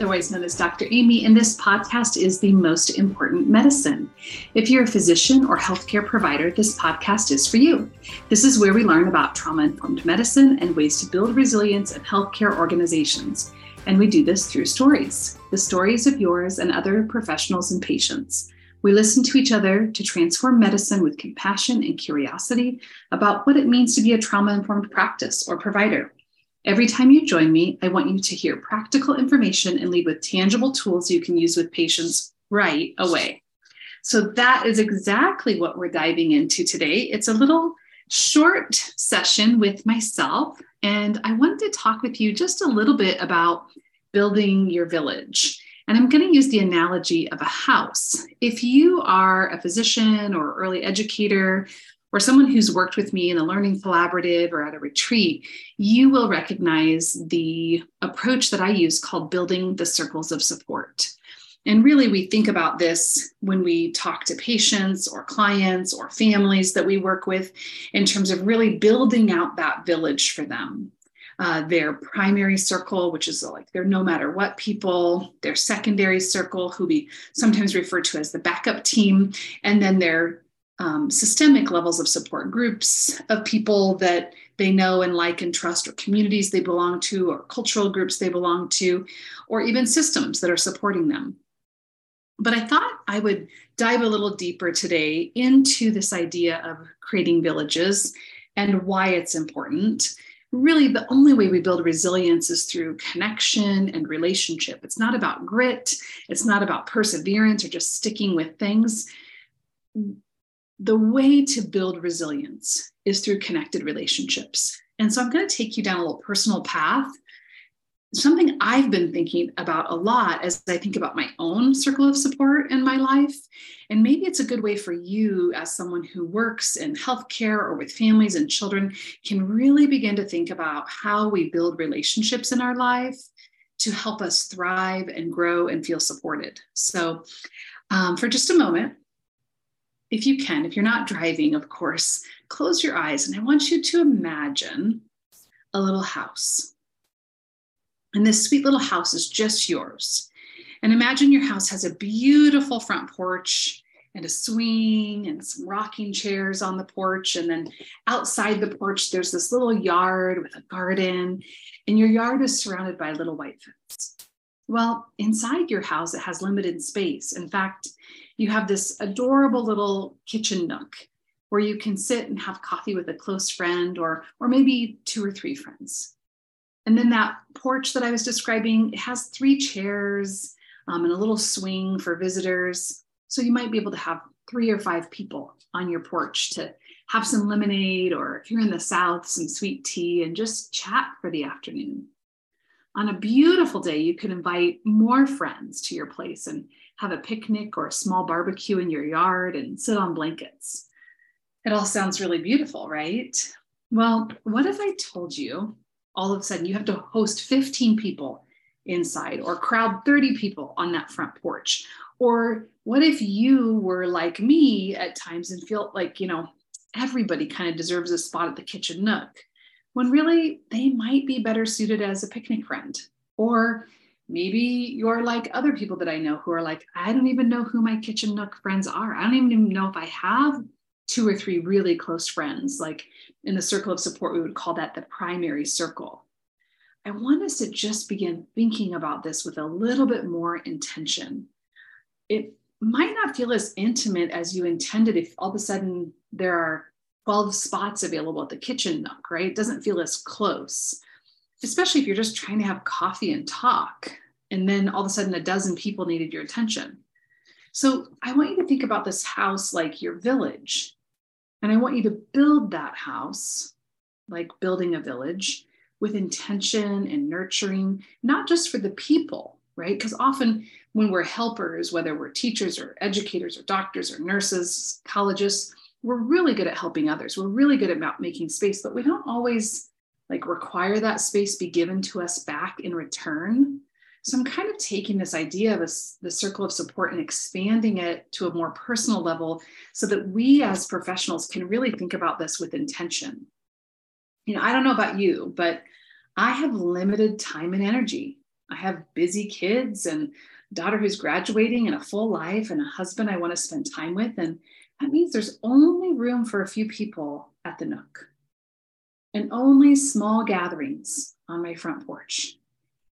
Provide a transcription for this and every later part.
otherwise known as Dr. Amy, and this podcast is the most important medicine. If you're a physician or healthcare provider, this podcast is for you. This is where we learn about trauma informed medicine and ways to build resilience in healthcare organizations. And we do this through stories the stories of yours and other professionals and patients. We listen to each other to transform medicine with compassion and curiosity about what it means to be a trauma informed practice or provider. Every time you join me, I want you to hear practical information and leave with tangible tools you can use with patients right away. So, that is exactly what we're diving into today. It's a little short session with myself, and I wanted to talk with you just a little bit about building your village. And I'm going to use the analogy of a house. If you are a physician or early educator or someone who's worked with me in a learning collaborative or at a retreat, you will recognize the approach that I use called building the circles of support. And really, we think about this when we talk to patients or clients or families that we work with in terms of really building out that village for them. Uh, their primary circle, which is like their no matter what people, their secondary circle, who we sometimes refer to as the backup team, and then their um, systemic levels of support groups of people that they know and like and trust, or communities they belong to, or cultural groups they belong to, or even systems that are supporting them. But I thought I would dive a little deeper today into this idea of creating villages and why it's important. Really, the only way we build resilience is through connection and relationship. It's not about grit, it's not about perseverance or just sticking with things the way to build resilience is through connected relationships. And so I'm going to take you down a little personal path. Something I've been thinking about a lot as I think about my own circle of support in my life. And maybe it's a good way for you, as someone who works in healthcare or with families and children, can really begin to think about how we build relationships in our life to help us thrive and grow and feel supported. So, um, for just a moment, if you can, if you're not driving, of course, close your eyes and I want you to imagine a little house. And this sweet little house is just yours. And imagine your house has a beautiful front porch and a swing and some rocking chairs on the porch. And then outside the porch, there's this little yard with a garden, and your yard is surrounded by little white fence. Well, inside your house, it has limited space. In fact, you have this adorable little kitchen nook where you can sit and have coffee with a close friend or or maybe two or three friends. And then that porch that i was describing it has three chairs um, and a little swing for visitors. So you might be able to have three or five people on your porch to have some lemonade or if you're in the south some sweet tea and just chat for the afternoon. On a beautiful day you could invite more friends to your place and have a picnic or a small barbecue in your yard and sit on blankets. It all sounds really beautiful, right? Well, what if I told you all of a sudden you have to host 15 people inside or crowd 30 people on that front porch? Or what if you were like me at times and feel like, you know, everybody kind of deserves a spot at the kitchen nook when really they might be better suited as a picnic friend or maybe you're like other people that I know who are like, I don't even know who my kitchen nook friends are. I don't even know if I have two or three really close friends. Like in the circle of support, we would call that the primary circle. I want us to just begin thinking about this with a little bit more intention. It might not feel as intimate as you intended if all of a sudden there are 12 spots available at the kitchen nook, right? It doesn't feel as close especially if you're just trying to have coffee and talk, and then all of a sudden a dozen people needed your attention. So I want you to think about this house like your village. And I want you to build that house like building a village with intention and nurturing, not just for the people, right? Because often when we're helpers, whether we're teachers or educators or doctors or nurses, psychologists, we're really good at helping others. We're really good at making space, but we don't always like require that space be given to us back in return. So I'm kind of taking this idea of a, the circle of support and expanding it to a more personal level so that we as professionals can really think about this with intention. You know, I don't know about you, but I have limited time and energy. I have busy kids and daughter who's graduating and a full life and a husband I want to spend time with. And that means there's only room for a few people at the Nook and only small gatherings on my front porch.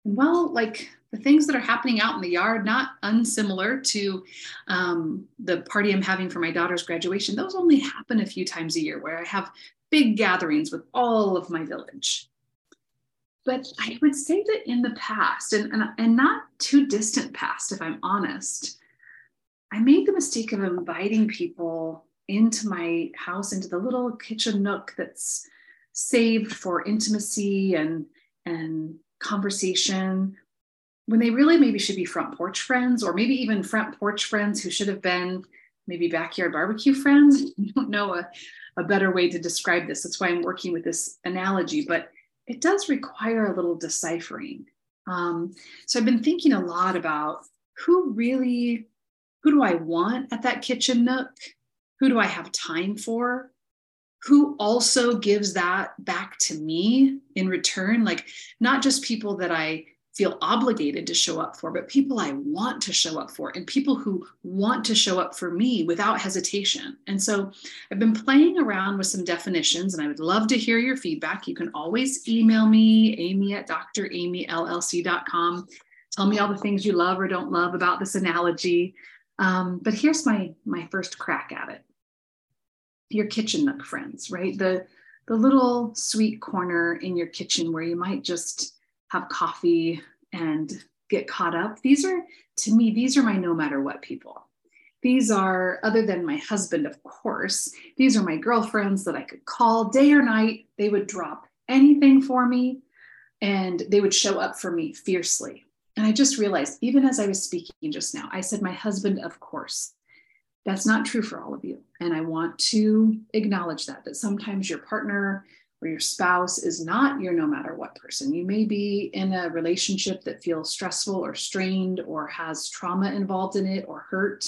And well, like the things that are happening out in the yard, not unsimilar to um, the party I'm having for my daughter's graduation, those only happen a few times a year where I have big gatherings with all of my village. But I would say that in the past, and, and, and not too distant past, if I'm honest, I made the mistake of inviting people into my house, into the little kitchen nook that's saved for intimacy and, and conversation when they really maybe should be front porch friends or maybe even front porch friends who should have been maybe backyard barbecue friends. I don't know a, a better way to describe this. That's why I'm working with this analogy, but it does require a little deciphering. Um, so I've been thinking a lot about who really, who do I want at that kitchen nook? Who do I have time for? Who also gives that back to me in return? Like, not just people that I feel obligated to show up for, but people I want to show up for, and people who want to show up for me without hesitation. And so I've been playing around with some definitions, and I would love to hear your feedback. You can always email me, amy at dramyllc.com. Tell me all the things you love or don't love about this analogy. Um, but here's my my first crack at it. Your kitchen nook friends, right? The the little sweet corner in your kitchen where you might just have coffee and get caught up. These are, to me, these are my no matter what people. These are, other than my husband, of course, these are my girlfriends that I could call day or night. They would drop anything for me and they would show up for me fiercely. And I just realized, even as I was speaking just now, I said, my husband, of course. That's not true for all of you. And I want to acknowledge that, that sometimes your partner or your spouse is not your no matter what person. You may be in a relationship that feels stressful or strained or has trauma involved in it or hurt.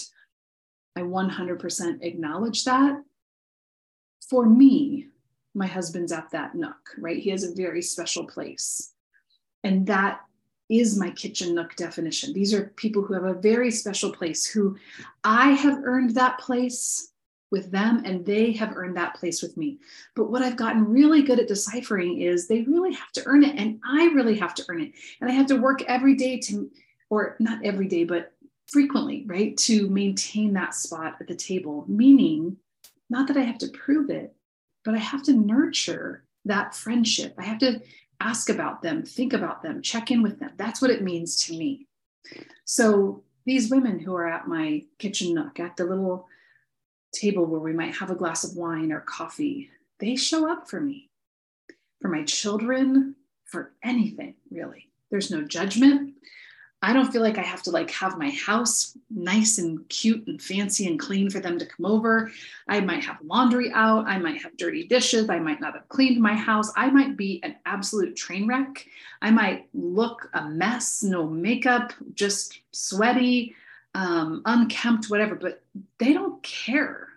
I 100% acknowledge that. For me, my husband's at that nook, right? He has a very special place. And that is my kitchen nook definition. These are people who have a very special place, who I have earned that place with them and they have earned that place with me. But what I've gotten really good at deciphering is they really have to earn it and I really have to earn it. And I have to work every day to, or not every day, but frequently, right, to maintain that spot at the table. Meaning, not that I have to prove it, but I have to nurture that friendship. I have to ask about them, think about them, check in with them. That's what it means to me. So these women who are at my kitchen nook, at the little table where we might have a glass of wine or coffee, they show up for me, for my children, for anything really. There's no judgment. I don't feel like I have to like have my house nice and cute and fancy and clean for them to come over. I might have laundry out. I might have dirty dishes. I might not have cleaned my house. I might be an absolute train wreck. I might look a mess, no makeup, just sweaty um, unkempt, whatever, but they don't care.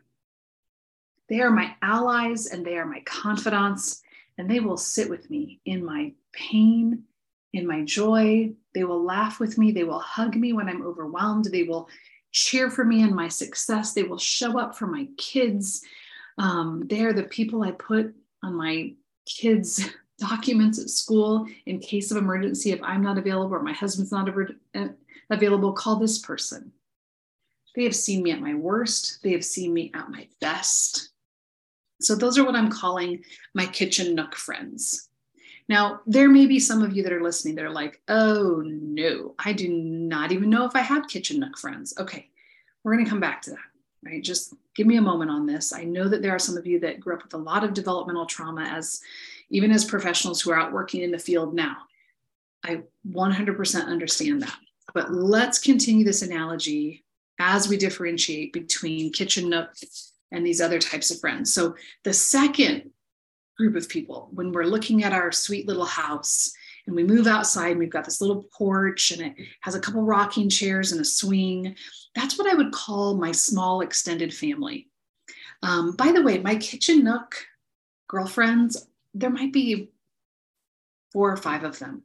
They are my allies and they are my confidants, and they will sit with me in my pain, in my joy. They will laugh with me. They will hug me when I'm overwhelmed. They will cheer for me in my success. They will show up for my kids. Um, they are the people I put on my kids' documents at school in case of emergency. If I'm not available or my husband's not available, call this person. They have seen me at my worst, they have seen me at my best. So, those are what I'm calling my kitchen nook friends. Now, there may be some of you that are listening that are like, oh no, I do not even know if I have kitchen nook friends. Okay, we're going to come back to that, right? Just give me a moment on this. I know that there are some of you that grew up with a lot of developmental trauma as even as professionals who are out working in the field now. I 100% understand that. But let's continue this analogy as we differentiate between kitchen nook and these other types of friends. So the second group of people, when we're looking at our sweet little house and we move outside and we've got this little porch and it has a couple rocking chairs and a swing, that's what I would call my small extended family. Um, by the way, my kitchen nook girlfriends, there might be four or five of them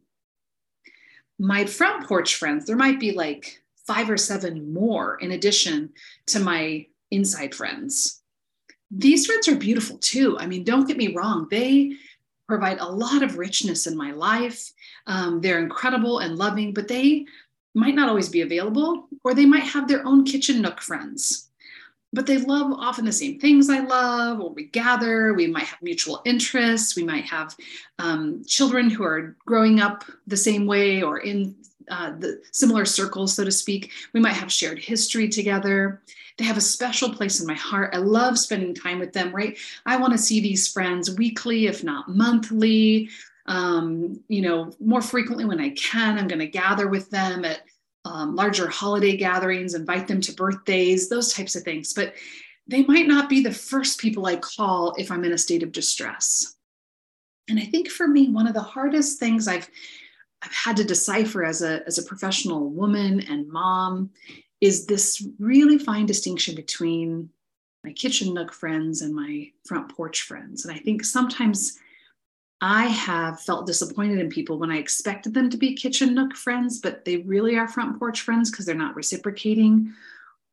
my front porch friends, there might be like five or seven more in addition to my inside friends. These friends are beautiful too. I mean, don't get me wrong, they provide a lot of richness in my life. Um, they're incredible and loving, but they might not always be available, or they might have their own kitchen nook friends. But they love often the same things I love, or we gather, we might have mutual interests, we might have um, children who are growing up the same way or in uh, the similar circles, so to speak. We might have shared history together. They have a special place in my heart. I love spending time with them, right? I want to see these friends weekly, if not monthly. Um, you know, more frequently when I can, I'm going to gather with them at um, larger holiday gatherings, invite them to birthdays, those types of things. But they might not be the first people I call if I'm in a state of distress. And I think for me, one of the hardest things I've I've had to decipher as a, as a professional woman and mom is this really fine distinction between my kitchen nook friends and my front porch friends. And I think sometimes I have felt disappointed in people when I expected them to be kitchen nook friends, but they really are front porch friends because they're not reciprocating.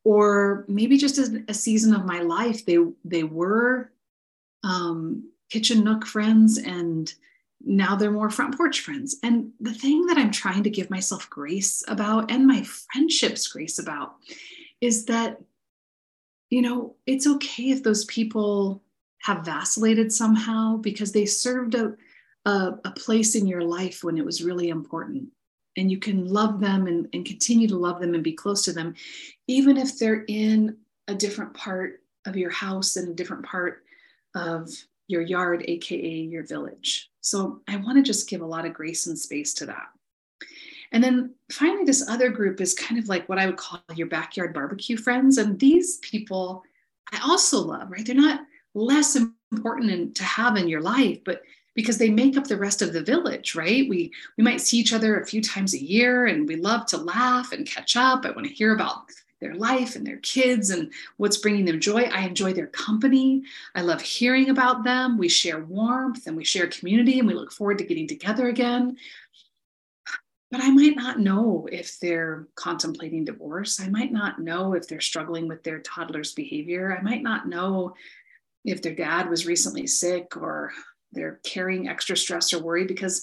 Or maybe just as a season of my life, they they were um, kitchen nook friends and now they're more front porch friends. And the thing that I'm trying to give myself grace about and my friendships grace about is that, you know, it's okay if those people have vacillated somehow because they served a, a, a place in your life when it was really important. And you can love them and, and continue to love them and be close to them, even if they're in a different part of your house and a different part of your yard, AKA your village. So I want to just give a lot of grace and space to that. And then finally, this other group is kind of like what I would call your backyard barbecue friends. And these people I also love, right? They're not less important in, to have in your life, but because they make up the rest of the village, right? We we might see each other a few times a year and we love to laugh and catch up. I want to hear about their life and their kids and what's bringing them joy. I enjoy their company. I love hearing about them. We share warmth and we share community and we look forward to getting together again. But I might not know if they're contemplating divorce. I might not know if they're struggling with their toddler's behavior. I might not know if their dad was recently sick or they're carrying extra stress or worry because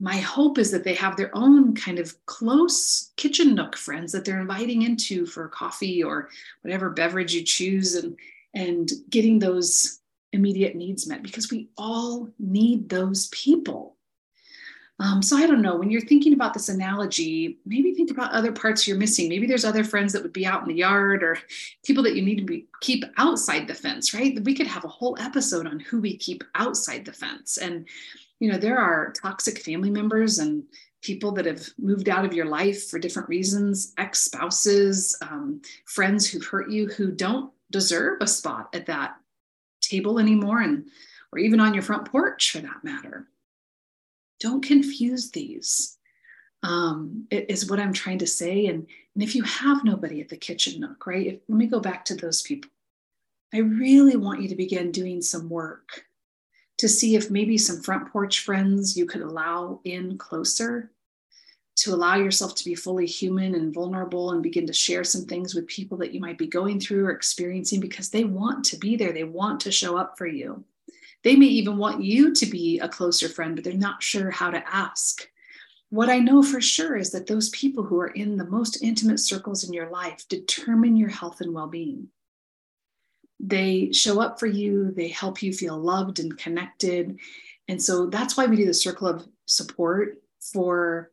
my hope is that they have their own kind of close kitchen nook friends that they're inviting into for coffee or whatever beverage you choose and and getting those immediate needs met because we all need those people um, so i don't know when you're thinking about this analogy maybe think about other parts you're missing. Maybe there's other friends that would be out in the yard or people that you need to be keep outside the fence right? We could have a whole episode on who we keep outside the fence. And you know there are toxic family members and people that have moved out of your life for different reasons ex-spouses um, friends who've hurt you who don't deserve a spot at that table anymore and or even on your front porch for that matter don't confuse these um, is what i'm trying to say and, and if you have nobody at the kitchen nook right if, let me go back to those people i really want you to begin doing some work to see if maybe some front porch friends you could allow in closer to allow yourself to be fully human and vulnerable and begin to share some things with people that you might be going through or experiencing because they want to be there. They want to show up for you. They may even want you to be a closer friend, but they're not sure how to ask. What I know for sure is that those people who are in the most intimate circles in your life determine your health and well being they show up for you, they help you feel loved and connected. And so that's why we do the circle of support for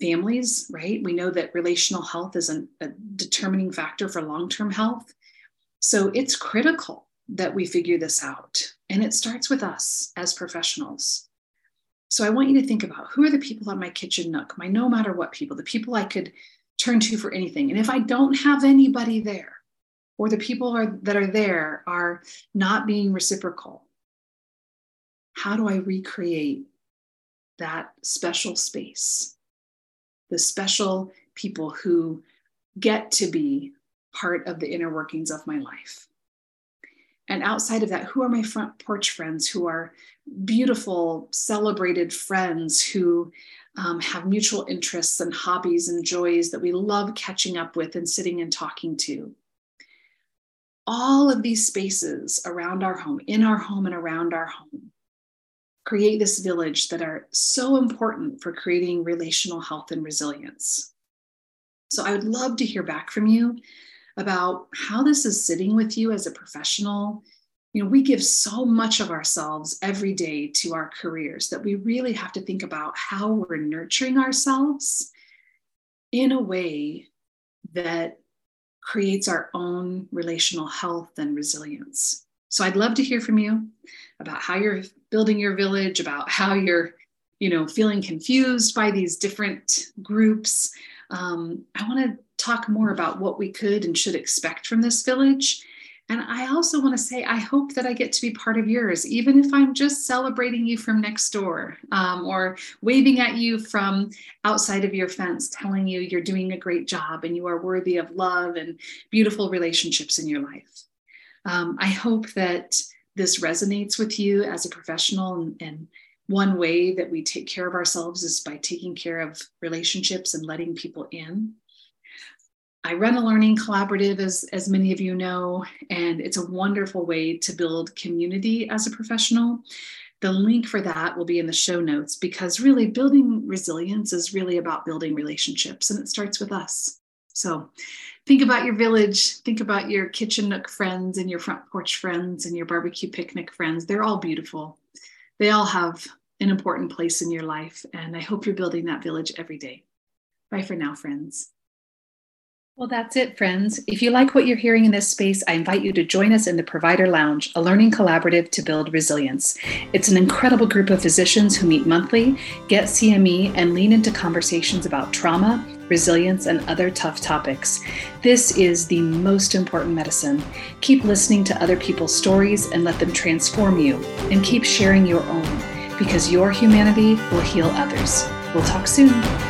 families, right? We know that relational health is an, a determining factor for long term health. So it's critical that we figure this out. And it starts with us as professionals. So I want you to think about who are the people on my kitchen nook, my no matter what people, the people I could turn to for anything. And if I don't have anybody there, or the people are, that are there are not being reciprocal. How do I recreate that special space? The special people who get to be part of the inner workings of my life. And outside of that, who are my front porch friends who are beautiful, celebrated friends who um, have mutual interests and hobbies and joys that we love catching up with and sitting and talking to. All of these spaces around our home, in our home and around our home, create this village that are so important for creating relational health and resilience. So I would love to hear back from you about how this is sitting with you as a professional. You know, we give so much of ourselves every day to our careers that we really have to think about how we're nurturing ourselves in a way that creates our own relational health and resilience. So I'd love to hear from you about how you're building your village, about how you're, you know, feeling confused by these different groups. Um, I want to talk more about what we could and should expect from this village. And I also want to say, I hope that I get to be part of yours, even if I'm just celebrating you from next door um, or waving at you from outside of your fence, telling you you're doing a great job and you are worthy of love and beautiful relationships in your life. Um, I hope that this resonates with you as a professional and, and one way that we take care of ourselves is by taking care of relationships and letting people in. I run a learning collaborative, as, as many of you know, and it's a wonderful way to build community as a professional. The link for that will be in the show notes because really building resilience is really about building relationships and it starts with us. So think about your village, think about your kitchen nook friends and your front porch friends and your barbecue picnic friends. They're all beautiful. They all have an important place in your life. And I hope you're building that village every day. Bye for now, friends. Well, that's it, friends. If you like what you're hearing in this space, I invite you to join us in the Provider Lounge, a learning collaborative to build resilience. It's an incredible group of physicians who meet monthly, get CME, and lean into conversations about trauma, resilience, and other tough topics. This is the most important medicine. Keep listening to other people's stories and let them transform you, and keep sharing your own because your humanity will heal others. We'll talk soon.